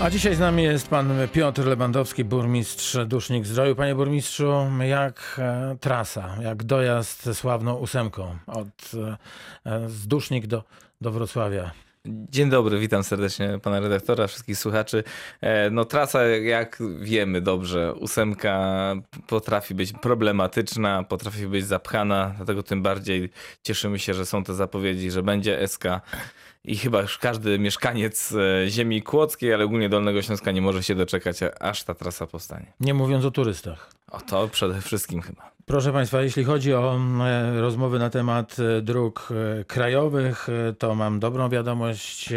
A dzisiaj z nami jest pan Piotr Lewandowski, burmistrz Dusznik Zdroju. Panie burmistrzu, jak e, trasa, jak dojazd ze sławną ósemką od e, z Dusznik do, do Wrocławia? Dzień dobry, witam serdecznie pana redaktora, wszystkich słuchaczy. E, No trasa, jak wiemy dobrze, ósemka potrafi być problematyczna, potrafi być zapchana, dlatego tym bardziej cieszymy się, że są te zapowiedzi, że będzie SK. I chyba już każdy mieszkaniec e, ziemi kłodzkiej, ale ogólnie Dolnego Śląska nie może się doczekać, aż ta trasa powstanie. Nie mówiąc o turystach. O to przede wszystkim chyba. Proszę Państwa, jeśli chodzi o e, rozmowy na temat e, dróg e, krajowych, to mam dobrą wiadomość.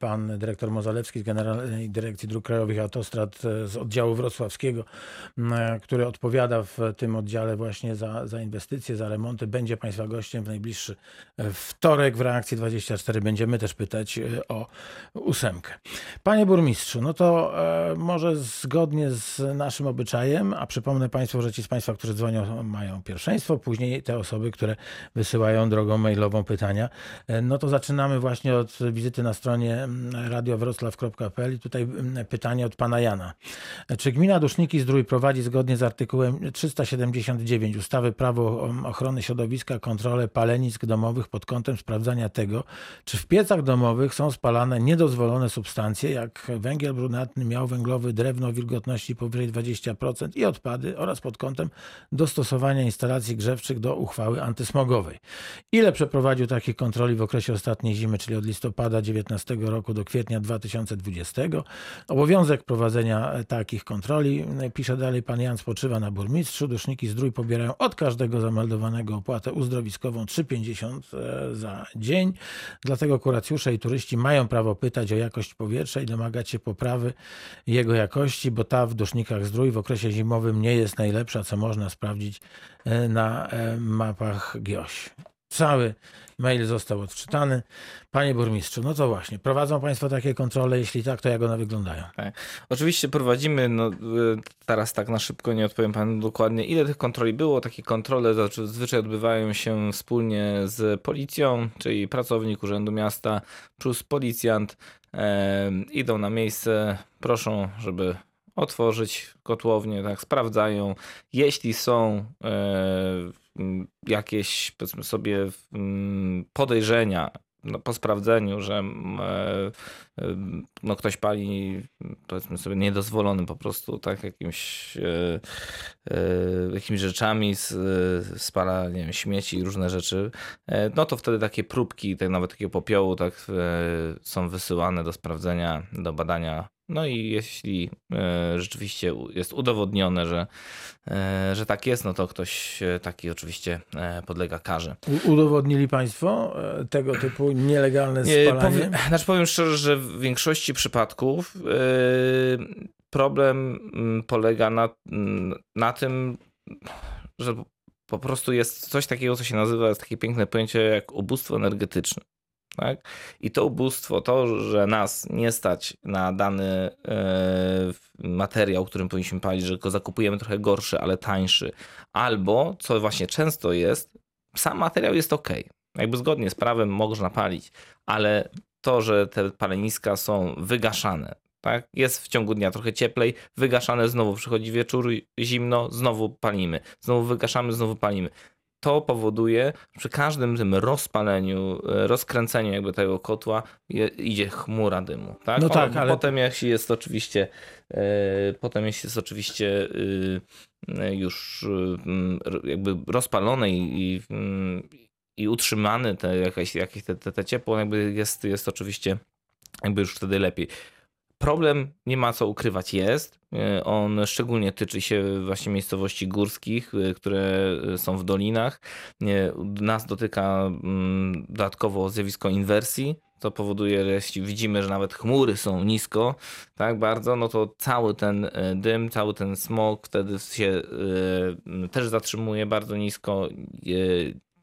Pan dyrektor Mozalewski z Generalnej Dyrekcji Dróg Krajowych i Autostrad z oddziału wrocławskiego, który odpowiada w tym oddziale właśnie za, za inwestycje, za remonty, będzie Państwa gościem w najbliższy wtorek w reakcji 24. Będziemy też pytać o ósemkę. Panie burmistrzu, no to może zgodnie z naszym obyczajem, a przypomnę Państwu, że ci z Państwa, którzy dzwonią, mają pierwszeństwo, później te osoby, które wysyłają drogą mailową pytania. E, No to zaczynamy właśnie od wizyty na stronie mm, radiowroclaw.pl i tutaj mm, pytanie od pana Jana. E, Czy gmina Duszniki Zdrój prowadzi zgodnie z artykułem 379 ustawy Prawo Ochrony Środowiska kontrolę palenisk domowych pod kątem sprawdzania tego, czy w piecach domowych są spalane niedozwolone substancje, jak węgiel brunatny, miał węglowy, drewno wilgotności powyżej 20% i odpady oraz pod kątem dostosowania instalacji grzewczych do uchwały antysmogowej. Ile przeprowadził takich kontroli w okresie ostatniej zimy, czyli od listopada 19 roku do kwietnia 2020? Obowiązek prowadzenia e, takich kontroli, e, pisze dalej pan Jan, spoczywa na burmistrzu. Duszniki Zdrój pobierają od każdego zameldowanego opłatę uzdrowiskową 3,50 e, za dzień. Dlatego kuracjusze i turyści mają prawo pytać o jakość powietrza i domagać się poprawy jego jakości, bo ta w Dusznikach Zdrój w okresie zimowym nie jest najlepsza, co można sprawdzić e, na e, mapach GIOŚ. Cały mail został odczytany. Panie burmistrzu, no to właśnie, prowadzą Państwo takie kontrole? Jeśli tak, to jak one wyglądają? Oczywiście prowadzimy, no y, teraz tak na szybko nie odpowiem panu dokładnie, ile tych kontroli było. Takie kontrole zazwyczaj odbywają się wspólnie z policją, czyli pracownik Urzędu Miasta plus policjant. E, idą na miejsce, proszą, żeby otworzyć kotłownię, tak, sprawdzają. Jeśli są e, jakieś, powiedzmy sobie, m, podejrzenia no, po sprawdzeniu, że e, em, no, ktoś pali, powiedzmy sobie, niedozwolonym po prostu, tak, jakimś, e, e, jakimiś rzeczami, e, spala, nie wiem, śmieci i różne rzeczy, e, no to wtedy takie próbki, tak, nawet takiego popiołu, tak, e, są wysyłane do sprawdzenia, do badania. No i jeśli e, rzeczywiście jest udowodnione, że, e, że tak jest, no to ktoś e, taki oczywiście podlega karze. Udowodnili Państwo tego typu nielegalne Nie, spalanie? powiem, znaczy powiem szczerze, że w większości przypadków problem mm, polega na, na tym, że po prostu jest coś takiego, co się nazywa, jest takie piękne pojęcie jak ubóstwo energetyczne. Tak? I to ubóstwo, to, że nas nie stać na dany e, materiał, którym powinniśmy palić, że go zakupujemy trochę gorszy, ale tańszy, albo, co właśnie często jest, sam materiał jest ok. Jakby zgodnie z prawem można palić, ale to, że te paleniska są wygaszane, tak? Jest w ciągu dnia trochę cieplej, wygaszane, znowu przychodzi wieczór, zimno, znowu palimy, znowu wygaszamy, znowu palimy. To powoduje, że przy każdym tym rozpaleniu, e, rozkręceniu jakby tego kotła je, idzie chmura dymu. Tak? No tak, ale- Potem jeśli jest oczywiście, e, potem jeśli jest oczywiście y, y, już y, mm, r- jakby rozpalone i, i, mm, i utrzymany te, jakieś, jakieś te, te, te ciepło, jakby jest, jest oczywiście jakby już wtedy lepiej. Problem nie ma co ukrywać jest. E, On szczególnie tyczy się właśnie miejscowości górskich, e, które są w dolinach. Nas dotyka mm, dodatkowo zjawisko inwersji. To powoduje, że jeśli widzimy, że nawet chmury są nisko, tak bardzo, no to cały ten e, dym, cały ten smog wtedy się e, też zatrzymuje bardzo nisko.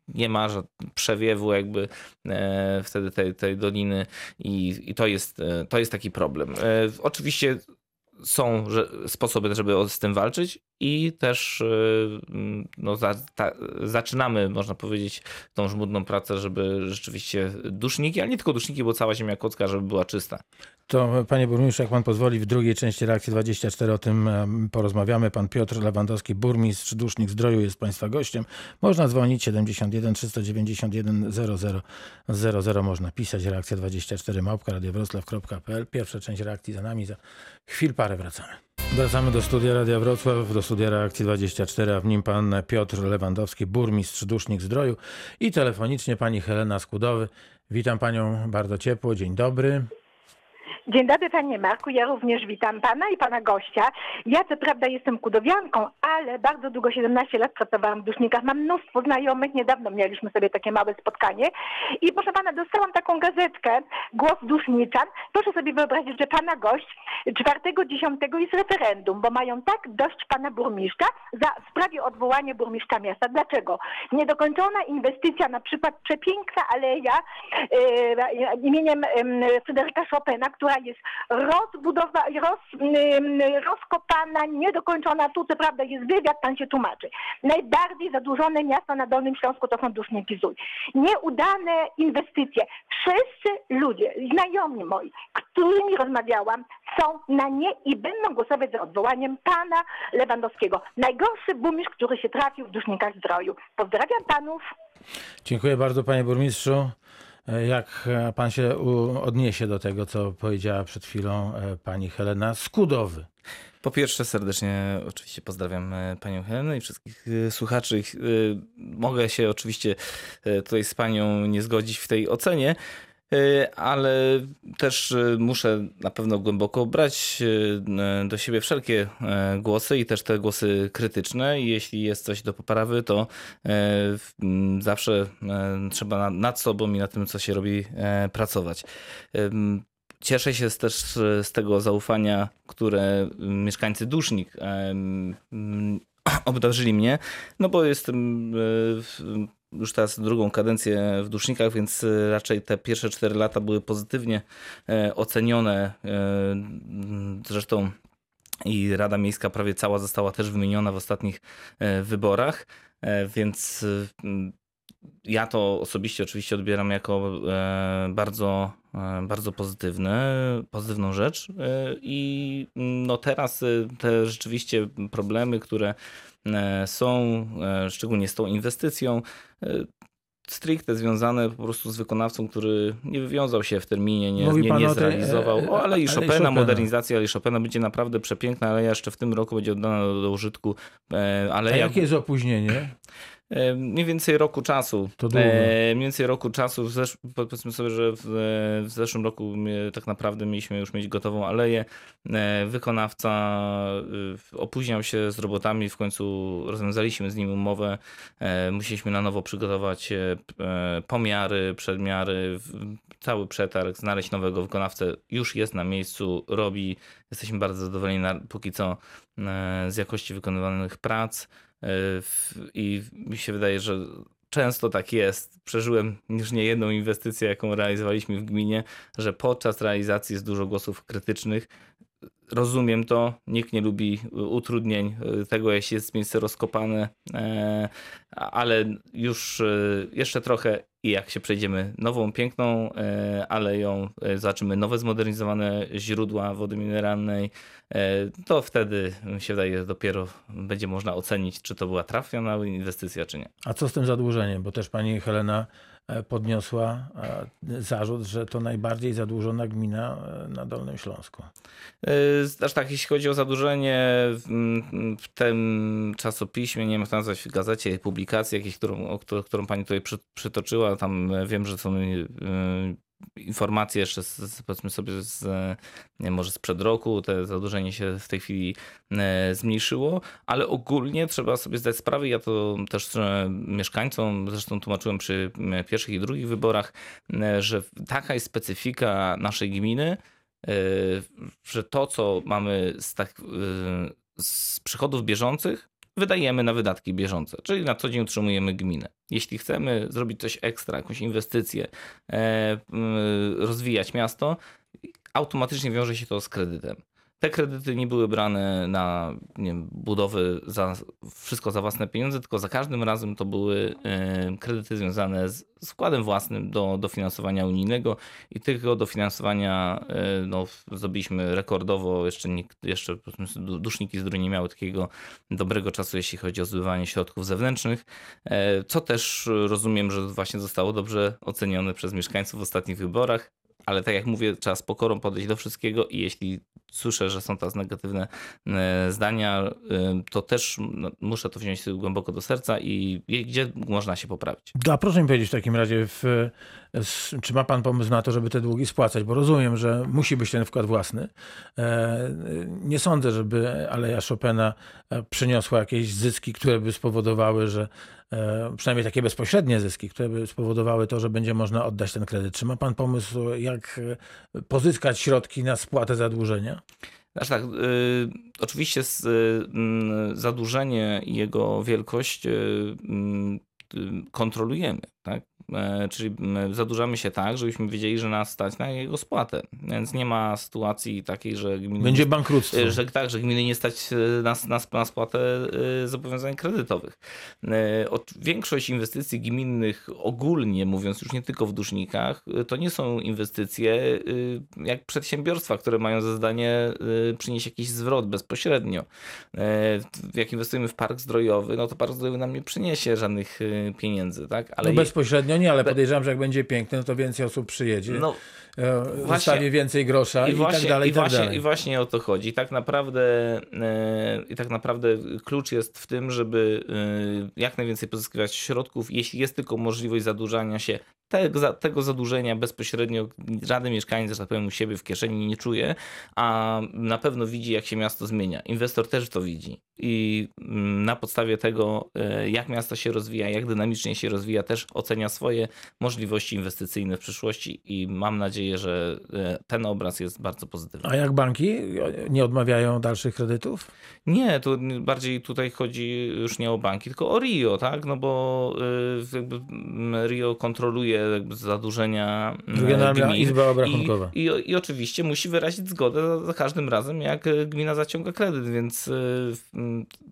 Nie ma przewiewu jakby e, wtedy tej, tej doliny i, i to, jest, e, to jest taki problem. E, Oczywiście są sposoby, żeby z tym walczyć. I też y, no, za, ta, zaczynamy, można powiedzieć, tą żmudną pracę, żeby rzeczywiście duszniki, ale nie tylko duszniki, bo cała ziemia kocka, żeby była czysta. To panie burmistrzu, jak pan pozwoli, w drugiej części reakcji 24 o tym porozmawiamy. Pan Piotr Lewandowski, burmistrz Dusznik Zdroju jest państwa gościem. Można dzwonić 71 391 00 00. Można pisać reakcja 24 małpka radiowroclaw.pl. Pierwsza część reakcji za nami. Za chwil parę wracamy. Wracamy do studia Radia Wrocław, do studia Reakcji 24, a w nim pan Piotr Lewandowski, burmistrz Dusznik Zdroju i telefonicznie pani Helena Skudowy. Witam panią bardzo ciepło, dzień dobry. Dzień dobry panie Marku, ja również witam pana i pana gościa. Ja co prawda jestem kudowianką, ale bardzo długo, 17 lat pracowałam w dusznikach. Mam mnóstwo znajomych, niedawno mieliśmy sobie takie małe spotkanie i proszę pana, dostałam taką gazetkę, Głos Duszniczan. Proszę sobie wyobrazić, że pana gość 4.10 jest referendum, bo mają tak dość pana burmistrza za w sprawie odwołania burmistrza miasta. Dlaczego? Niedokończona inwestycja, na przykład przepiękna aleja e, imieniem em, Fryderyka Chopina, która jest rozbudowa, roz, rozkopana, niedokończona. Tu co prawda jest wywiad, tam się tłumaczy. Najbardziej zadłużone miasta na Dolnym Śląsku to są Duszniki Zuj. Nieudane inwestycje. Wszyscy ludzie, znajomi moi, którymi rozmawiałam, są na nie i będą głosować za odwołaniem pana Lewandowskiego. Najgorszy burmistrz, który się trafił w Dusznikach Zdroju. Pozdrawiam panów. Dziękuję bardzo panie burmistrzu. E, Jak e, pan się odniesie do tego, co powiedziała przed chwilą e, pani Helena Skudowy? Po pierwsze, serdecznie oczywiście pozdrawiam panią Helenę i wszystkich słuchaczy. Mogę się oczywiście tutaj z panią nie zgodzić w tej ocenie, ale też e, muszę na pewno głęboko brać e, do siebie wszelkie e, głosy i też te głosy krytyczne. I jeśli jest coś do poprawy, to e, zawsze e, trzeba na- nad sobą i nad tym, co się robi, e, pracować. Cieszę się też z tego zaufania, które mieszkańcy Dusznik obdarzyli mnie, no bo jestem e, już teraz drugą kadencję w Dusznikach, więc e, raczej te pierwsze cztery lata były pozytywnie e, ocenione. E, Zresztą i Rada Miejska prawie cała została też wymieniona w ostatnich wyborach, więc ja to osobiście oczywiście odbieram jako bardzo, bardzo pozytywne, pozytywną rzecz. I no teraz te rzeczywiście problemy, które są, e, szczególnie z tą inwestycją, e, stricte związane po prostu z wykonawcą, który nie wywiązał się w terminie, nie, Mówi nie, nie tej, e, zrealizował. e, O, ale i Alei Chopina, Chopina. modernizacja Alei Chopina będzie naprawdę przepiękna, ale jeszcze w tym roku będzie oddana do, do użytku. e, A jakie jest opóźnienie? E, Mniej więcej roku czasu. To długo. E, Mniej więcej roku czasu. Zesz- powiedzmy sobie, że w, w zeszłym roku tak naprawdę mieliśmy już mieć gotową aleję. E, Wykonawca opóźniał się z robotami, w końcu rozwiązaliśmy z nim umowę. E, Musieliśmy na nowo przygotować e, e, pomiary, przedmiary, cały przetarg, znaleźć nowego wykonawcę. Już jest na miejscu, robi. Jesteśmy bardzo zadowoleni na, póki co e, z jakości wykonywanych prac. E, I mi się wydaje, że często tak jest. Przeżyłem już nie jedną inwestycję, jaką realizowaliśmy w gminie, że podczas realizacji jest dużo głosów krytycznych. Rozumiem to, nikt nie lubi utrudnień e, tego, jeśli jest miejsce rozkopane, e, ale już e, jeszcze trochę i jak się przejdziemy nową, piękną e, aleją, e, zobaczymy nowe zmodernizowane źródła wody mineralnej, e, to wtedy mi się wydaje, dopiero będzie można ocenić, czy to była trafiona inwestycja, czy nie. A co z tym zadłużeniem? Bo też pani Helena podniosła e, zarzut, że to najbardziej zadłużona gmina e, na Dolnym Śląsku. Aż tak, jeśli chodzi o zadłużenie w, tym czasopiśmie, nie wiem jak nazwać, w gazecie, publikacji jakiejś, którą, o którą, pani tutaj przy, przytoczyła, tam e, wiem, że są informacje jeszcze z, powiedzmy sobie z, e, nie może sprzed roku, te zadłużenie się w tej chwili e, zmniejszyło, ale ogólnie trzeba sobie zdać sprawę, ja to też e, mieszkańcom zresztą tłumaczyłem przy m, pierwszych i drugich wyborach, e, że taka jest specyfika naszej gminy, e, że to, co mamy z, tak, e, z przychodów bieżących, wydajemy na wydatki bieżące, czyli na co dzień utrzymujemy gminę. Jeśli chcemy zrobić coś ekstra, jakąś inwestycję, e, rozwijać miasto, automatycznie wiąże się to z kredytem. Te kredyty nie były brane na wiem, budowę za wszystko za własne pieniądze, tylko za każdym razem to były kredyty związane z składem własnym do dofinansowania unijnego i tego dofinansowania no, zrobiliśmy rekordowo. Jeszcze, nikt, jeszcze duszniki z nie miały takiego dobrego czasu, jeśli chodzi o zbywanie środków zewnętrznych, e, co też rozumiem, że właśnie zostało dobrze ocenione przez mieszkańców w ostatnich wyborach ale tak jak mówię, trzeba z pokorą podejść do wszystkiego i jeśli słyszę, że są teraz negatywne e, zdania, e, to też no, muszę to wziąć głęboko do serca i gdzie można się poprawić. A proszę mi powiedzieć w takim razie, w, czy ma pan pomysł na to, żeby te długi spłacać? Bo rozumiem, że musi być ten wkład własny. E, nie sądzę, żeby Aleja Chopina przyniosła jakieś zyski, które by spowodowały, że przynajmniej takie bezpośrednie zyski, które by spowodowały to, że będzie można oddać ten kredyt. Czy ma pan pomysł, jak pozyskać środki na spłatę zadłużenia? Znaczy tak, y, oczywiście z, y, zadłużenie i jego wielkość y kontrolujemy. Tak? E, czyli zadłużamy się tak, żebyśmy wiedzieli, że nas stać na jego spłatę. Więc nie ma sytuacji takiej, że gminy. Będzie bankructwo. Że, tak, że gminy nie stać e, na, na, na spłatę e, zobowiązań kredytowych. Większość inwestycji gminnych, ogólnie mówiąc, już nie tylko w dusznikach, to nie są inwestycje jak przedsiębiorstwa, które mają za zadanie przynieść jakiś zwrot bezpośrednio. Jak inwestujemy w park zdrojowy, no to park zdrojowy nam nie przyniesie żadnych pieniędzy, tak? Ale no bezpośrednio nie, ale podejrzewam, że jak będzie piękny, no to więcej osób przyjedzie. No, e, więcej grosza i, i właśnie, tak dalej, i, tak właśnie, dalej. I właśnie o to chodzi. Tak naprawdę, e, i tak naprawdę klucz jest w tym, żeby e, jak najwięcej pozyskiwać środków, jeśli jest tylko możliwość zadłużania się tego, tego zadłużenia bezpośrednio żaden mieszkaniec, że tak powiem, u siebie w kieszeni nie czuje, a na pewno widzi, jak się miasto zmienia. Inwestor też to widzi. I mm, na podstawie tego, jak miasto się rozwija, jak dynamicznie się rozwija, też ocenia swoje możliwości inwestycyjne w przyszłości i mam nadzieję, że e, ten obraz jest bardzo pozytywny. A jak banki nie odmawiają dalszych kredytów? Nie, to bardziej tutaj chodzi już nie o banki, tylko o RIO, tak? No bo e, RIO kontroluje zadłużenia mm, Regionalna gmin. Izba Obrachunkowa. I, i, I, oczywiście musi wyrazić zgodę za, za, każdym razem, jak e, gmina zaciąga kredyt, więc e,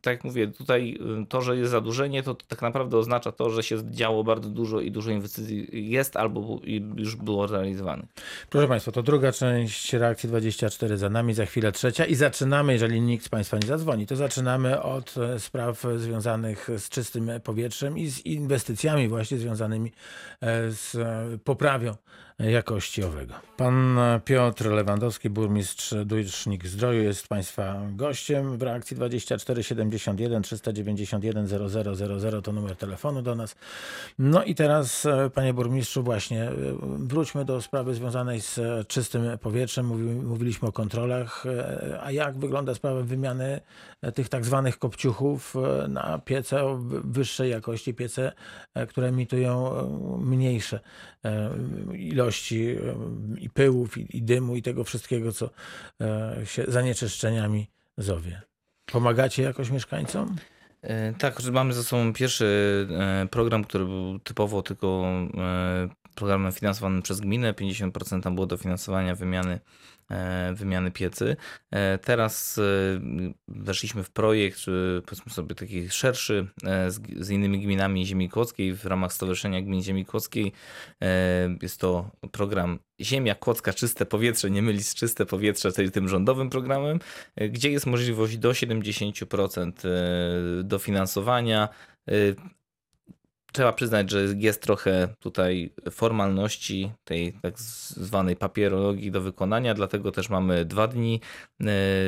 tak jak mówię, tutaj e, to, że jest zadłużenie, to tak naprawdę oznacza to, że się działo bardzo dużo i dużo inwestycji jest albo już było realizowanych. Proszę Państwa, to druga część reakcji 24 za nami, za chwilę trzecia i zaczynamy, jeżeli nikt z Państwa nie zadzwoni, to zaczynamy od spraw związanych z czystym powietrzem i z inwestycjami właśnie związanymi z poprawią jakości owego. Pan Piotr Lewandowski, burmistrz Dusznik Zdroju jest Państwa gościem w reakcji 24 71 391 0000 to numer telefonu do nas. No i teraz, panie burmistrzu, właśnie wróćmy do sprawy związanej z czystym powietrzem. mówiliśmy o kontrolach, a jak wygląda sprawa wymiany tych tak zwanych kopciuchów na piece o wyższej jakości, piece, które emitują mniejsze ilości i pyłów, i, dymu, i tego wszystkiego, co e, się zanieczyszczeniami zowie. Pomagacie jakoś mieszkańcom? E, tak, mamy ze sobą pierwszy e, program, który był typowo tylko programem finansowanym przez gminę. 50% tam było dofinansowania wymiany E, wymiany piecy. E, teraz e, weszliśmy w projekt, powiedzmy sobie taki szerszy z, z innymi gminami Ziemi Kłodzkiej w ramach Stowarzyszenia Gmin Ziemi Kłodzkiej. Jest to program Ziemia Kłodzka Czyste Powietrze, nie mylić z Czyste Powietrze, tym rządowym programem, gdzie jest możliwość do 70% dofinansowania trzeba przyznać, że jest trochę tutaj formalności, tej tak zwanej papierologii do wykonania, dlatego też mamy dwa dni e,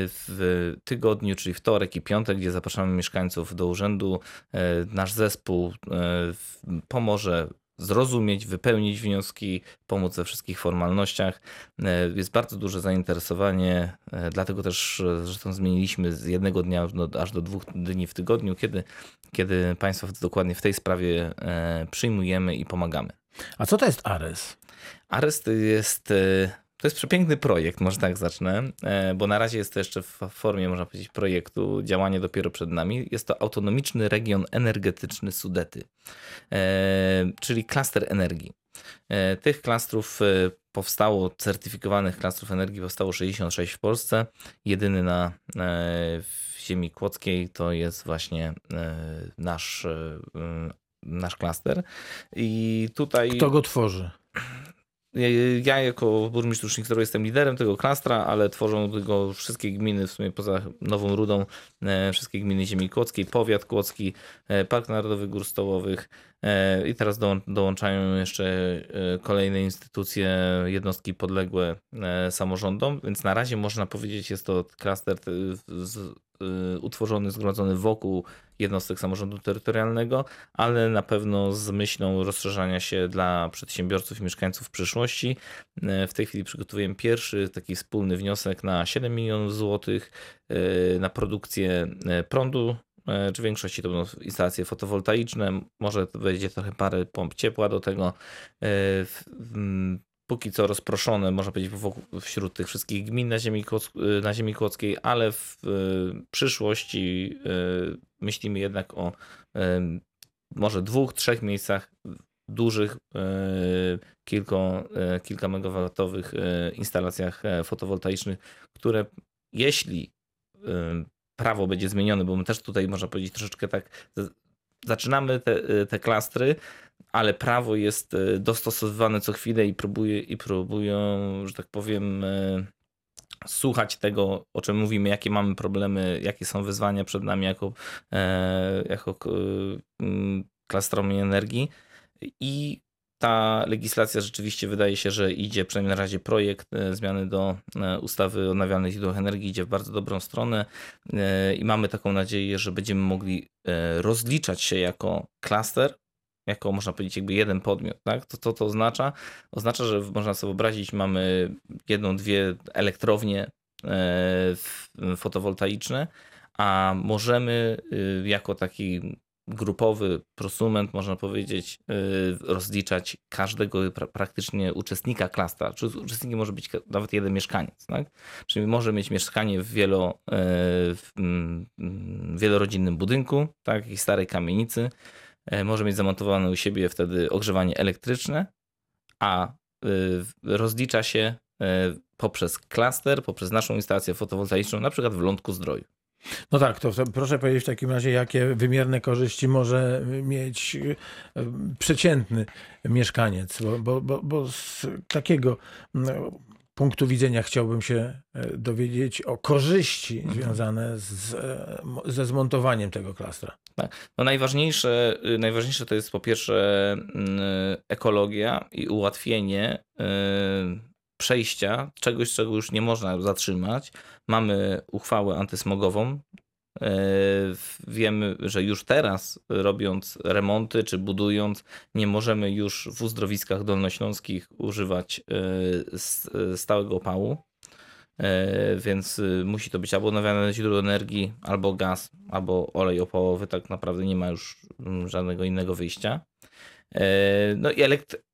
w tygodniu, czyli wtorek i piątek, gdzie zapraszamy mieszkańców do urzędu. E, nasz zespół e, pomoże zrozumieć, wypełnić wnioski, pomóc we wszystkich formalnościach. E, jest bardzo duże zainteresowanie, e, dlatego też e, zresztą zmieniliśmy z jednego dnia aż do dwóch dni w tygodniu, kiedy, kiedy Państwa dokładnie w tej sprawie przyjmujemy i pomagamy. A co to jest ARES? ARES to jest to jest przepiękny projekt, może tak zacznę, e, bo na razie jest to jeszcze w formie, można powiedzieć, projektu. Działanie dopiero przed nami. Jest to autonomiczny region energetyczny Sudety, e, czyli klaster energii. E, tych klastrów powstało certyfikowanych klastrów energii, powstało 66 w Polsce. Jedyny na w ziemi kłodzkiej to jest właśnie nasz, nasz klaster. I tutaj... Kto go tworzy? Ja jako burmistrz Rusznik jestem liderem tego klastra, ale tworzą tego wszystkie gminy, w sumie poza Nową Rudą, e, wszystkie gminy ziemi kłodzkiej, powiat kłodzki, e, Park Narodowy Gór Stołowych e, i teraz dołączają jeszcze kolejne instytucje, jednostki podległe samorządom, więc na razie można powiedzieć jest to klaster utworzony, zgromadzony wokół jednostek samorządu terytorialnego, ale na pewno z myślą rozszerzania się dla przedsiębiorców i mieszkańców w przyszłości. E, w tej chwili przygotowujemy pierwszy taki wspólny wniosek na 7 milionów złotych e, na produkcję prądu czy w większości to będą instalacje fotowoltaiczne, może wejdzie trochę parę pomp ciepła do tego póki co rozproszone, można powiedzieć, wśród tych wszystkich gmin na ziemi, y, na ziemi kłodzkiej, ale w y, przyszłości y, myślimy jednak o może dwóch, trzech miejscach dużych, kilko, kilka megawatowych instalacjach fotowoltaicznych, które jeśli prawo będzie zmienione, bo my też tutaj można powiedzieć troszeczkę tak zaczynamy te, te klastry, ale prawo jest e, dostosowywane co chwilę i, próbuje, i próbują, że tak powiem, e, słuchać tego, o czym mówimy, jakie mamy problemy, jakie są wyzwania przed nami jako, e, jako klastrami energii. I ta legislacja rzeczywiście wydaje się, że idzie, przynajmniej na razie projekt zmiany do ustawy o odnawialnych źródłach energii idzie w bardzo dobrą stronę i mamy taką nadzieję, że będziemy mogli rozliczać się jako klaster jako można powiedzieć jakby jeden podmiot. Tak? To co to oznacza? Oznacza, że można sobie wyobrazić, mamy jedną, dwie elektrownie e, fotowoltaiczne, a możemy y, jako taki grupowy prosument, można powiedzieć, y, rozliczać każdego praktycznie uczestnika klastra. Czy uczestnikiem może być nawet jeden mieszkaniec. Tak? Czyli może mieć mieszkanie w, wielo, e, w wielorodzinnym budynku, tak? jakiejś starej kamienicy, E, może mieć zamontowane u siebie wtedy ogrzewanie elektryczne, a y, rozlicza się poprzez klaster, poprzez naszą instalację fotowoltaiczną, na przykład w lądku zdroju. No tak, to, to, proszę powiedzieć w takim razie, jakie wymierne korzyści może mieć y, przeciętny mieszkaniec, bo, bo, bo, bo z takiego punktu widzenia chciałbym się e, dowiedzieć o korzyści mhm. związane z, e, ze zmontowaniem tego klastra. Tak. No najważniejsze, y, najważniejsze to jest po pierwsze ekologia i ułatwienie y, przejścia czegoś, czego już nie można zatrzymać. Mamy uchwałę antysmogową, E, wiemy, że już teraz robiąc remonty czy budując, nie możemy już w uzdrowiskach dolnośląskich używać e, stałego opału. E, więc musi to być albo odnawialne źródło energii, albo gaz, albo olej opałowy. Tak naprawdę nie ma już mm, żadnego innego wyjścia. No i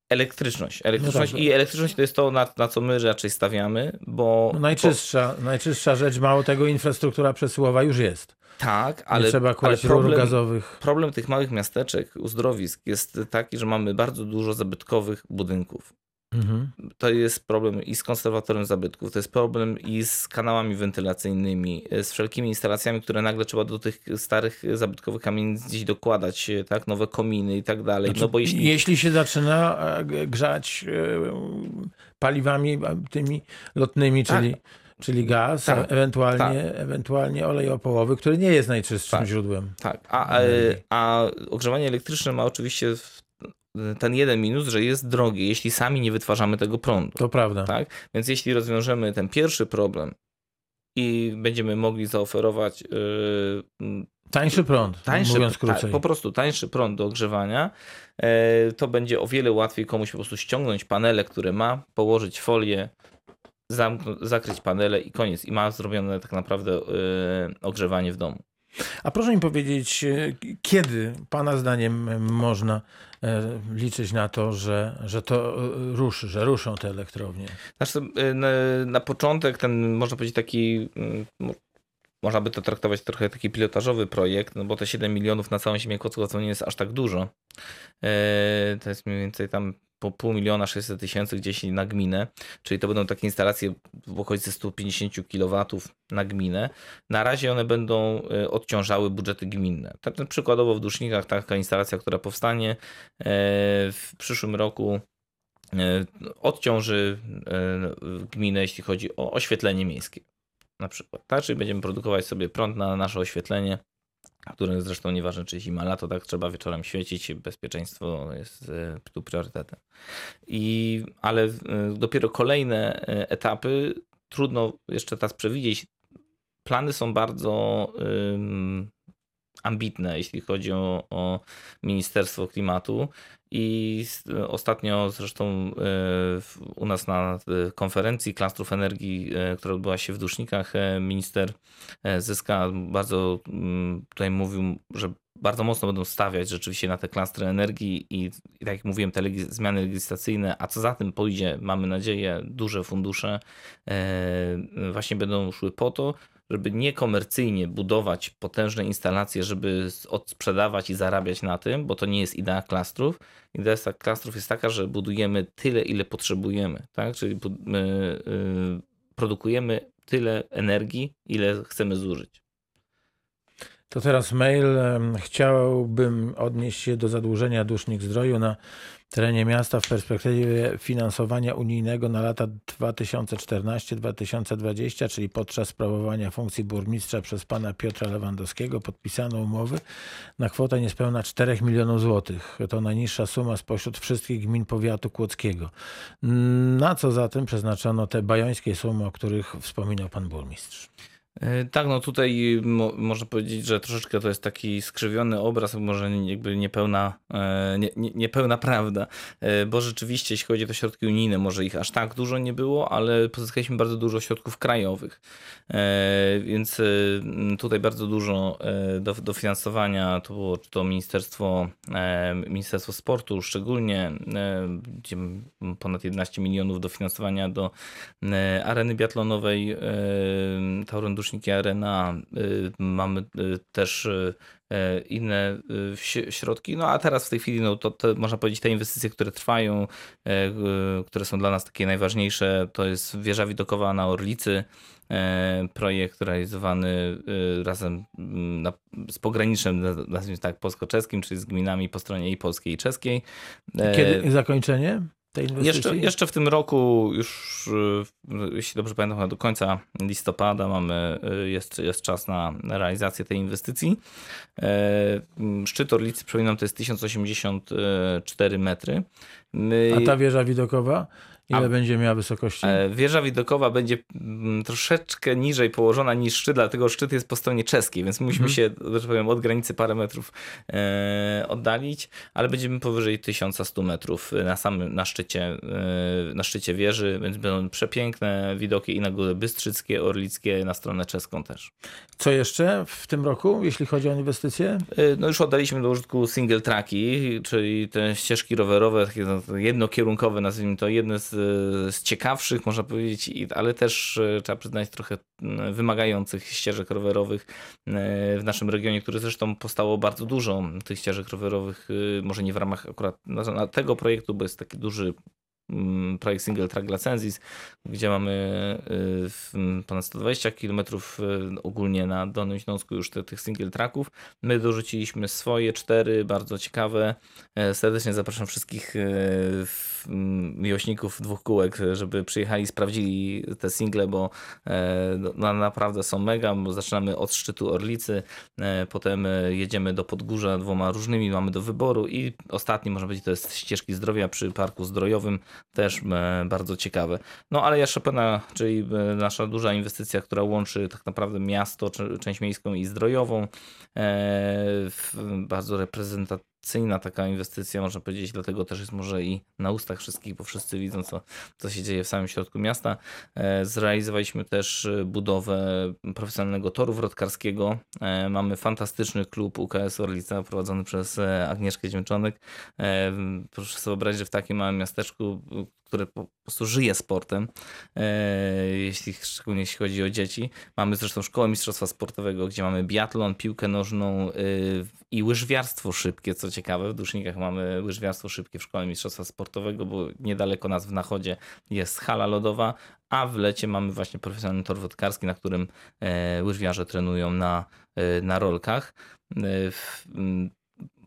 elektryczność. Elektryczność no tak. i elektryczność to jest to, na, na, co my raczej stawiamy, bo... No najczystsza, najczystsza rzecz, mało tego, infrastruktura przesyłowa już jest. Tak, ale, Nie trzeba ale problem, gazowych. Problem tych małych miasteczek, uzdrowisk jest taki, że mamy bardzo dużo zabytkowych budynków. Mhm. To jest problem i z konserwatorem zabytków, to jest problem i z kanałami wentylacyjnymi, z wszelkimi instalacjami, które nagle trzeba do tych starych zabytkowych kamienic gdzieś dokładać, tak, nowe kominy i tak dalej. Znaczy, no bo jeśli... jeśli się zaczyna e, grzać e, paliwami tymi lotnymi, czyli tak czyli gaz, tak, ewentualnie, tak. ewentualnie olej opałowy, który nie jest najczystszym tak, źródłem. Tak, a, a ogrzewanie elektryczne ma oczywiście ten jeden minus, że jest drogie, jeśli sami nie wytwarzamy tego prądu. To prawda. Tak? Więc jeśli rozwiążemy ten pierwszy problem i będziemy mogli zaoferować yy, tańszy prąd, tańszy, mówiąc krócej. Tak, po prostu tańszy prąd do ogrzewania, yy, to będzie o wiele łatwiej komuś po prostu ściągnąć panele, które ma, położyć folię, zakryć panele i koniec. I ma zrobione tak naprawdę yy, ogrzewanie w domu. A proszę mi powiedzieć, y, kiedy Pana zdaniem można e, liczyć na to, że, że to e, ruszy, że ruszą te elektrownie? Znaczy, y, na, na początek ten, można powiedzieć, taki mm, można by to traktować trochę taki pilotażowy projekt, no bo te 7 milionów na całą ziemię kłodzką to nie jest aż tak dużo. E, to jest mniej więcej tam po pół miliona 600 tysięcy gdzieś na gminę, czyli to będą takie instalacje w okolicy 150 kW na gminę. Na razie one będą odciążały budżety gminne. Tak przykładowo w Dusznikach taka instalacja, która powstanie w przyszłym roku odciąży gminę, jeśli chodzi o oświetlenie miejskie na przykład. Tak, czyli będziemy produkować sobie prąd na nasze oświetlenie, które zresztą nieważne czy zima, lato, tak trzeba wieczorem świecić, bezpieczeństwo jest e, tu priorytetem. I, ale e, dopiero kolejne e, etapy trudno jeszcze teraz przewidzieć. Plany są bardzo ambitne, jeśli chodzi o, o Ministerstwo Klimatu. I ostatnio zresztą e, u nas na e, konferencji klastrów energii, e, która odbyła się w Dusznikach, minister Zyska bardzo mm, tutaj mówił, że bardzo mocno będą stawiać rzeczywiście na te klastry energii i, i tak jak mówiłem, te zmiany legislacyjne, a co za tym pójdzie, mamy nadzieję, duże fundusze właśnie będą szły po to, żeby niekomercyjnie budować potężne instalacje, żeby odsprzedawać i zarabiać na tym, bo to nie jest idea klastrów. Idea klastrów jest taka, że budujemy tyle, ile potrzebujemy, tak? czyli yy, produkujemy tyle energii, ile chcemy zużyć. To teraz mail. Chciałbym odnieść się do zadłużenia Dusznik Zdroju na terenie miasta w perspektywie finansowania unijnego na lata 2014-2020, czyli podczas sprawowania funkcji burmistrza przez pana Piotra Lewandowskiego podpisano umowy na kwotę niespełna 4 milionów złotych. To najniższa suma spośród wszystkich gmin powiatu kłodzkiego. Na co zatem przeznaczono te bajońskie sumy, o których wspominał pan burmistrz? E, tak, no tutaj mo można powiedzieć, że troszeczkę to jest taki skrzywiony obraz, może jakby niepełna, e, nie, nie, niepełna prawda, e, bo rzeczywiście jeśli chodzi o środki unijne, może ich aż tak dużo nie było, ale pozyskaliśmy bardzo dużo środków krajowych, więc tutaj bardzo dużo do, dofinansowania to było czy to Ministerstwo, Ministerstwo Sportu szczególnie, gdzie ponad 11 milionów dofinansowania do areny biatlonowej Tauron Ruszniki Arena, y, mamy y, też y, inne środki. No a teraz w tej chwili, no to, można powiedzieć, te inwestycje, które trwają, które są dla nas takie najważniejsze, to jest wieża widokowa na Orlicy, projekt realizowany razem mm, na, z pograniczem, nazwijmy tak, polsko-czeskim, czyli z gminami po stronie i polskiej i czeskiej. Kiedy zakończenie? Tej inwestycji? Jeszcze, jeszcze w tym roku, już jeśli dobrze pamiętam, do końca listopada mamy, jest, jest czas na realizację tej inwestycji. E, szczyt Orlicy, przypominam, to jest 1084 metry. My... A ta wieża widokowa? Ile A, będzie miała wysokości? E, wieża widokowa będzie mm, troszeczkę niżej położona niż szczyt, dlatego szczyt jest po stronie czeskiej, więc musimy hmm. się, że powiem, od granicy parę metrów e, oddalić, ale będziemy powyżej 1100 metrów na samym, na szczycie, e, na szczycie wieży, więc będą przepiękne widoki i na Góry Bystrzyckie, Orlickie, na stronę czeską też. Co jeszcze w tym roku, jeśli chodzi o inwestycje? E, no już oddaliśmy do użytku single tracki, czyli te ścieżki rowerowe, takie no, jednokierunkowe, nazwijmy to, jedne z z ciekawszych, można powiedzieć, ale też e, trzeba przyznać trochę wymagających ścieżek rowerowych w naszym regionie, które zresztą powstało bardzo dużo tych ścieżek rowerowych, może nie w ramach akurat tego projektu, bo jest taki duży projekt Single Track Lacensis, gdzie mamy y, ponad 120 km y, ogólnie na Dolnym Śląsku już tych single tracków. My dorzuciliśmy swoje cztery, bardzo ciekawe. E, serdecznie zapraszam wszystkich e, miłośników dwóch kółek, żeby przyjechali i sprawdzili te single, bo e, no, naprawdę są mega. Zaczynamy od szczytu Orlicy, potem jedziemy do Podgórza dwoma różnymi, mamy do wyboru i ostatni, można powiedzieć, to jest ścieżki zdrowia przy Parku Zdrojowym też e, bardzo ciekawe. No ale ja Chopina, czyli e, nasza duża inwestycja, która łączy tak naprawdę miasto, część miejską i zdrojową, e, bardzo reprezentatywna atrakcyjna taka inwestycja, można powiedzieć, dlatego też jest może i na ustach wszystkich, bo wszyscy widzą, co, co się dzieje w samym środku miasta. E, zrealizowaliśmy też e, budowę profesjonalnego toru wrotkarskiego. E, mamy fantastyczny klub UKS Orlica prowadzony przez Agnieszkę Ziemczonek. Proszę sobie wyobrazić, że w takim małym miasteczku które po prostu żyje sportem, jeśli, szczególnie jeśli chodzi o dzieci. Mamy zresztą szkołę mistrzostwa sportowego, gdzie mamy biatlon, piłkę nożną i łyżwiarstwo szybkie, co ciekawe. W Dusznikach mamy łyżwiarstwo szybkie w szkole mistrzostwa sportowego, bo niedaleko nas w Nachodzie jest hala lodowa, a w lecie mamy właśnie profesjonalny tor wodkarski, na którym łyżwiarze trenują na, na rolkach.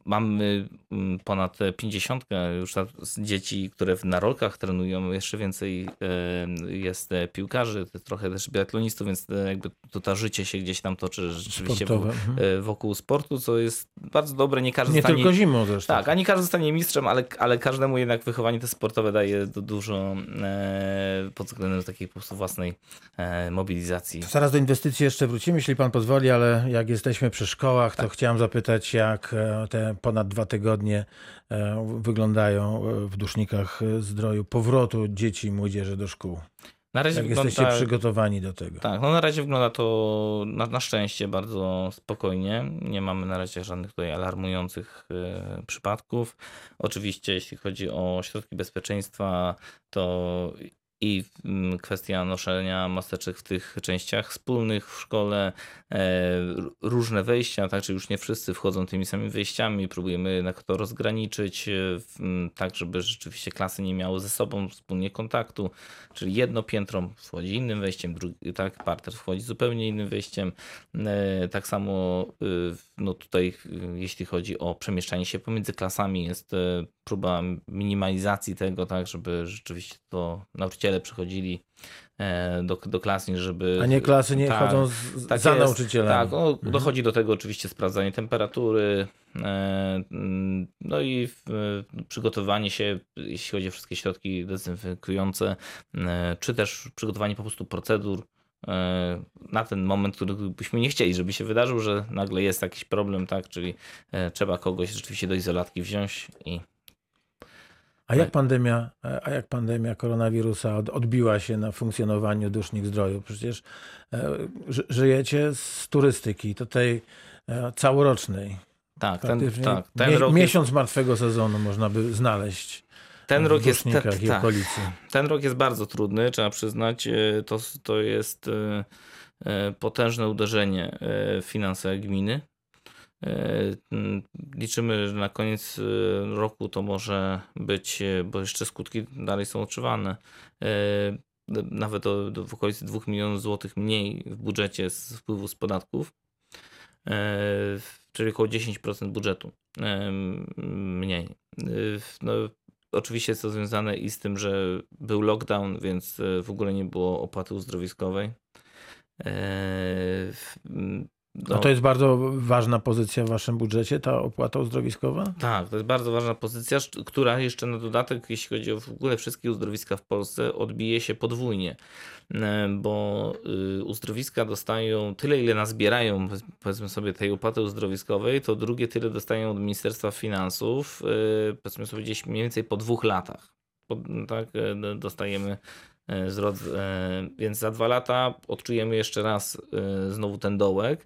Mamy mm, ponad 50 już dzieci, które na rolkach trenują. Jeszcze więcej jest e, piłkarzy, trochę też biatlonistów, więc e, jakby to, to życie się gdzieś tam toczy rzeczywiście Sportowe. Mhm. E, wokół sportu, co jest bardzo dobre. Nie każdy Nie stanie, tylko zimą zresztą. Tak, a nie każdy stanie mistrzem, ale, ale każdemu jednak wychowanie to sportowe daje dużo pod względem takiej po prostu własnej mobilizacji. To zaraz do inwestycji jeszcze wrócimy, jeśli pan pozwoli, ale jak jesteśmy przy szkołach, to tak. chciałem zapytać, jak te ponad dwa tygodnie e, wyglądają e, w dusznikach zdroju powrotu dzieci i młodzieży do szkół. Na razie Jak wygląda... jesteście przygotowani do tego? Tak, no na razie wygląda to na, na, szczęście bardzo spokojnie. Nie mamy na razie żadnych tutaj alarmujących y, przypadków. Oczywiście, jeśli chodzi o środki bezpieczeństwa, to i mm, kwestia noszenia maseczek w tych częściach wspólnych w szkole, e, różne wejścia, tak, czy już nie wszyscy wchodzą tymi samymi wejściami, próbujemy jednak to rozgraniczyć, e, tak, żeby rzeczywiście klasy nie miały ze sobą wspólnie kontaktu, czyli jedno piętro wchodzi innym wejściem, drugi, tak, parter wchodzi zupełnie innym wejściem. E, tak samo no tutaj, jeśli chodzi o przemieszczanie się pomiędzy klasami, jest próba minimalizacji tego, tak, żeby rzeczywiście to nauczyciele przychodzili e, do, do klas, żeby... A nie klasy nie tak, chodzą z, tak za jest, nauczycielami. Tak, no, mhm. dochodzi do tego oczywiście sprawdzanie temperatury, e, no i przygotowanie się, jeśli chodzi o wszystkie środki dezynfekujące, e, czy też przygotowanie po prostu procedur, na ten moment, który byśmy nie chcieli, żeby się wydarzył, że nagle jest jakiś problem, tak, czyli trzeba kogoś rzeczywiście do izolatki wziąć i a jak pandemia, a jak pandemia koronawirusa odbiła się na funkcjonowaniu dusznik zdroju? Przecież e, żyjecie z turystyki, to tej e, całorocznej. Tak, ten, tak, ten rok miesiąc jest... martwego sezonu można by znaleźć. Ten rok jest te, tak, Ten rok jest bardzo trudny, trzeba przyznać. E, to, to jest potężne uderzenie w finanse gminy. E, liczymy, że na koniec e, roku to może być, e, bo jeszcze skutki dalej są odczuwane, nawet do, w okolicy 2 milionów złotych mniej w budżecie z wpływu z podatków, czyli około 10% budżetu mniej. No, oczywiście jest to związane i z tym, że był lockdown, więc w ogóle nie było opłaty uzdrowiskowej. No. A to jest bardzo ważna pozycja w waszym budżecie, ta opłata uzdrowiskowa? Tak, to jest bardzo ważna pozycja, która jeszcze na dodatek, jeśli chodzi o w ogóle wszystkie uzdrowiska w Polsce, odbije się podwójnie, e, bo y, uzdrowiska dostają tyle, ile nazbierają, powiedzmy sobie, tej opłaty uzdrowiskowej, to drugie tyle dostają od Ministerstwa Finansów, y, powiedzmy sobie gdzieś mniej więcej po dwóch latach. Tak, e, dostajemy e, zwrot, więc za dwa lata odczujemy jeszcze raz znowu ten dołek.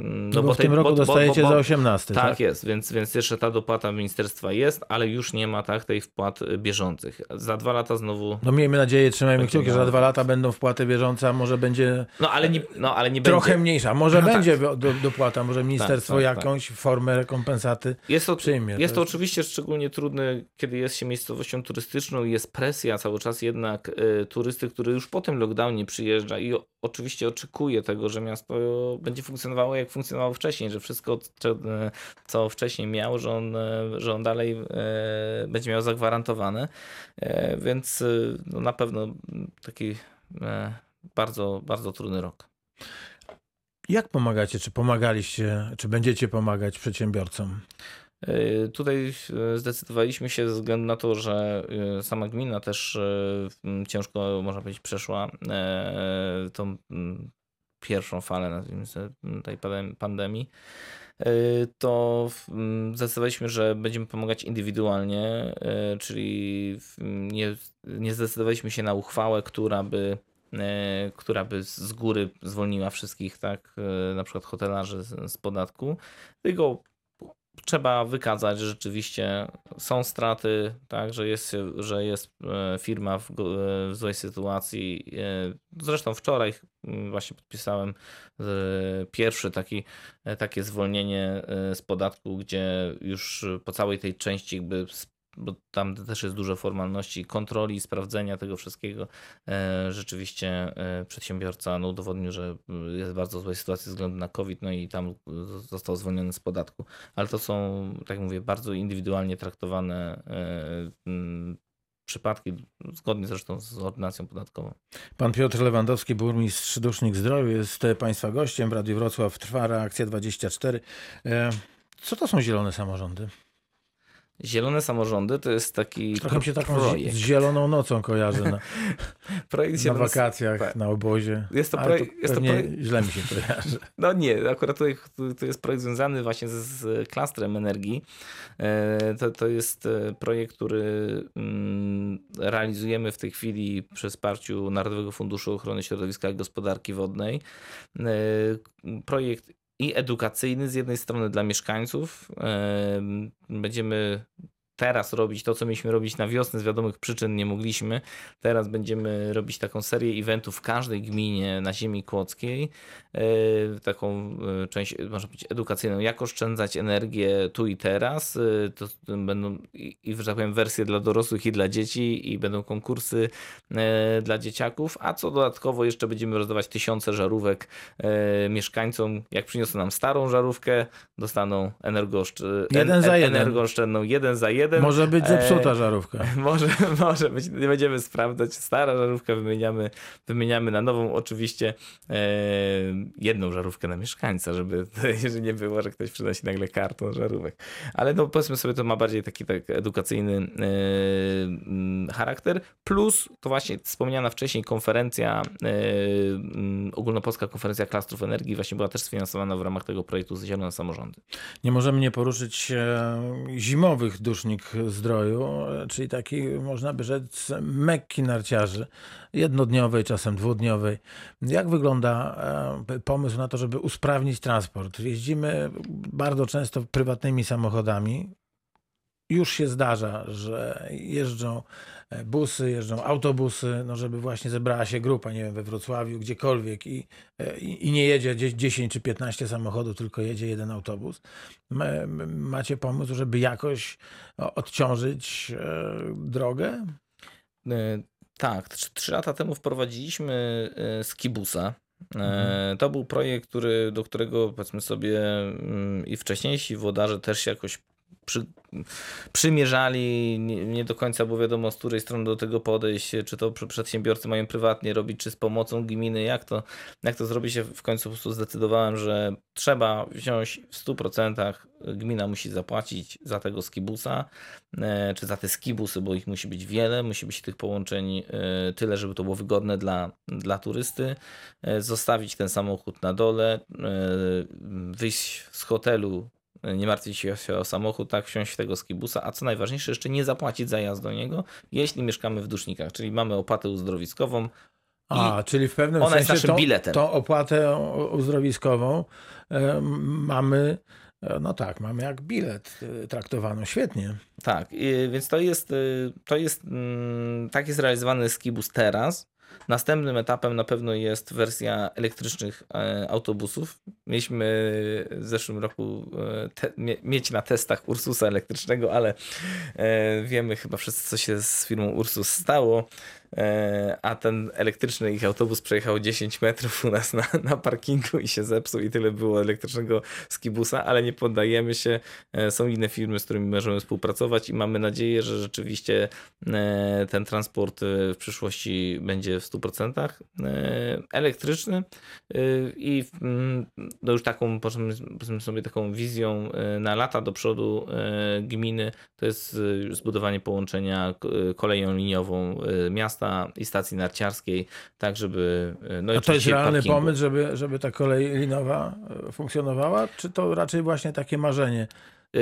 Mm, no bo, bo w tym roku bo, dostajecie bo, za 18. Tak, tak, jest, więc, więc jeszcze ta dopłata ministerstwa jest, ale już nie ma tak tej wpłat bieżących. Za dwa lata znowu. No miejmy nadzieję, trzymajmy kciuki, że za dwa lata będą wpłaty bieżące, a może będzie. No ale nie, no, ale nie trochę będzie. mniejsza. Może no, będzie tak. do, dopłata, może ministerstwo tak, tak, tak. jakąś formę rekompensaty jest to, przyjmie. Jest to, to oczywiście szczególnie trudne, kiedy jest się miejscowością turystyczną i jest presja cały czas jednak y, turysty, który już po tym lockdownie przyjeżdża i oczywiście oczekuje tego, że miasto będzie funkcjonowało jak funkcjonowało wcześniej, że wszystko, co wcześniej miał, że on, że on dalej e, będzie miał zagwarantowane. E, więc e, no na pewno taki bardzo, bardzo trudny rok. Jak pomagacie? Czy pomagaliście, czy będziecie pomagać przedsiębiorcom? Tutaj zdecydowaliśmy się ze względu na to, że sama gmina też ciężko, można powiedzieć, przeszła tą pierwszą falę, nazwijmy sobie, tej pandemii, y, to zdecydowaliśmy, że będziemy pomagać indywidualnie, y, czyli nie, nie zdecydowaliśmy się na uchwałę, która by y, która by z góry zwolniła wszystkich, tak, na przykład hotelarzy z, z podatku, tylko trzeba wykazać, że rzeczywiście są straty, tak, że jest, że jest e, firma w, w złej sytuacji. E, zresztą wczoraj mm, właśnie podpisałem pierwsze taki, takie zwolnienie z podatku, gdzie już po całej tej części jakby bo tam też jest dużo formalności, kontroli, sprawdzenia tego wszystkiego. E, rzeczywiście e, przedsiębiorca no, udowodnił, że jest w bardzo złej sytuacji ze względu na COVID, no i tam został zwolniony z podatku. Ale to są, tak mówię, bardzo indywidualnie traktowane e, przypadki, zgodnie zresztą z ordynacją podatkową. Pan Piotr Lewandowski, burmistrz Dusznik Zdrowiu, jest Państwa gościem. W Radiu Wrocław trwa reakcja 24. Co to są zielone samorządy? Zielone samorządy to jest taki Trochę się taką projekt. z zieloną nocą kojarzy na, projekt na wakacjach, tak. na obozie. Jest to, projekt, to jest to projekt... źle mi się kojarzy. No nie, akurat tutaj to jest projekt związany właśnie z, z klastrem energii. E, to, to jest e, projekt, który mm, realizujemy w tej chwili przy wsparciu Narodowego Funduszu Ochrony Środowiska i Gospodarki Wodnej. E, projekt i edukacyjny z jednej strony dla mieszkańców. Będziemy teraz robić to, co mieliśmy robić na wiosnę, z wiadomych przyczyn nie mogliśmy. Teraz będziemy robić taką serię eventów w każdej gminie na ziemi kłodzkiej. E, taką e, część, można powiedzieć, edukacyjną, jak oszczędzać energię tu i teraz. E, to będą i, że tak powiem, wersje dla dorosłych i dla dzieci i będą konkursy dla dzieciaków, a co dodatkowo jeszcze będziemy rozdawać tysiące żarówek mieszkańcom. Jak przyniosą nam starą żarówkę, dostaną energooszczędną, jeden za jeden. energooszczędną jeden za jeden jeden. Może być zepsuta e, żarówka. Może, może być. Nie będziemy sprawdzać. Stara żarówka wymieniamy, wymieniamy na nową. Oczywiście e, jedną żarówkę na mieszkańca, żeby jeżeli nie było, że ktoś przynosi nagle karton żarówek. Ale no powiedzmy sobie, to ma bardziej taki tak edukacyjny e, charakter. Plus to właśnie wspomniana wcześniej konferencja, e, ogólnopolska konferencja klastrów energii właśnie była też sfinansowana w ramach tego projektu Zielone Samorządy. Nie możemy nie poruszyć zimowych zdroju, czyli taki, można by rzec, mekki narciarzy, jednodniowej, czasem dwudniowej. Jak wygląda e, pomysł na to, żeby usprawnić transport? Jeździmy bardzo często prywatnymi samochodami, już się zdarza, że jeżdżą busy, jeżdżą autobusy, no żeby właśnie zebrała się grupa, nie wiem, we Wrocławiu, gdziekolwiek i, e, i, i nie jedzie 10 czy 15 samochodów, tylko jedzie jeden autobus. Macie pomysł, żeby jakoś odciążyć e, drogę? Tak, trzy lata temu wprowadziliśmy skibusa. Mhm. To był projekt, który, do którego powiedzmy sobie mm, i wcześniejsi włodarze też się jakoś przy, przymierzali, nie, nie, do końca było wiadomo z której strony do tego podejść, czy to przedsiębiorcy mają prywatnie robić, czy z pomocą gminy, jak to, jak to zrobić. Ja w końcu po prostu zdecydowałem, że trzeba wziąć w 100%, gmina musi zapłacić za tego skibusa, e, czy za te skibusy, bo ich musi być wiele, musi być tych połączeń e, tyle, żeby to było wygodne dla, dla turysty, e, zostawić ten samochód na dole, wyjść z hotelu nie martwić się o samochód, tak, wsiąść w tego skibusa, a co najważniejsze, jeszcze nie zapłacić za jazd do niego, jeśli mieszkamy w dusznikach, czyli mamy opłatę uzdrowiskową. A, czyli w pewnym ona sensie jest naszym to, biletem. tą opłatę uzdrowiskową e, mamy e, no tak, mamy jak bilet e, traktowano. Świetnie. Tak, więc to jest, to jest mm, tak jest realizowany skibus teraz. Następnym etapem na pewno jest wersja elektrycznych e, autobusów. Mieliśmy w zeszłym roku e, te, mieć na testach Ursusa elektrycznego, ale e, wiemy chyba wszyscy, co się z firmą Ursus stało. E, a ten elektryczny ich autobus przejechał 10 metrów u nas na, na parkingu i się zepsuł i tyle było elektrycznego skibusa, ale nie poddajemy się. E, są inne firmy, z którymi możemy współpracować i mamy nadzieję, że rzeczywiście e, ten transport w przyszłości będzie w 100% elektryczny i mm, no już taką, powiedzmy sobie taką wizją na lata do przodu gminy to jest zbudowanie połączenia koleją liniową miasta miasta i stacji narciarskiej, tak żeby... E, no A to jest realny parkingu. pomysł, żeby, żeby ta kolej linowa e, funkcjonowała, czy to raczej właśnie takie marzenie? E,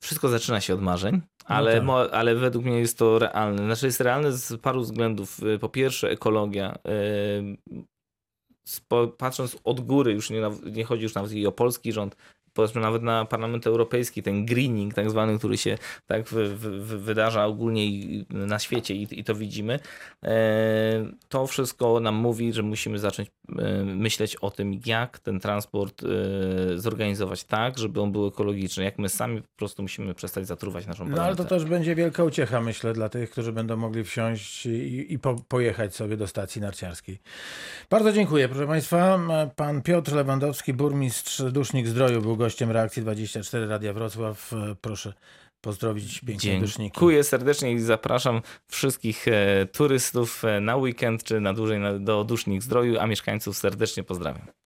wszystko zaczyna się od marzeń, no ale, no tak. ale według mnie jest to realne. Znaczy jest realne z paru względów. Po pierwsze ekologia. Patrząc od góry, już nie, nie chodzi już nawet i o polski rząd, powiedzmy nawet na Parlament Europejski, ten greening tak zwany, który się tak wy, wy, wydarza ogólnie na świecie i, i to widzimy, e, to wszystko nam mówi, że musimy zacząć e, myśleć o tym, jak ten transport e, zorganizować tak, żeby on był ekologiczny. Jak my sami po prostu musimy przestać zatruwać naszą No planetę. ale to też będzie wielka uciecha, myślę, dla tych, którzy będą mogli wsiąść i, i po, pojechać sobie do stacji narciarskiej. Bardzo dziękuję, proszę Państwa. Pan Piotr Lewandowski, burmistrz Dusznik Zdroju, był gościem Reakcji 24 Radia Wrocław. Proszę pozdrowić piękne Duszniki. Dziękuję serdecznie i zapraszam wszystkich e, turystów e, na weekend czy na dłużej do Dusznik Zdroju, a mieszkańców serdecznie pozdrawiam.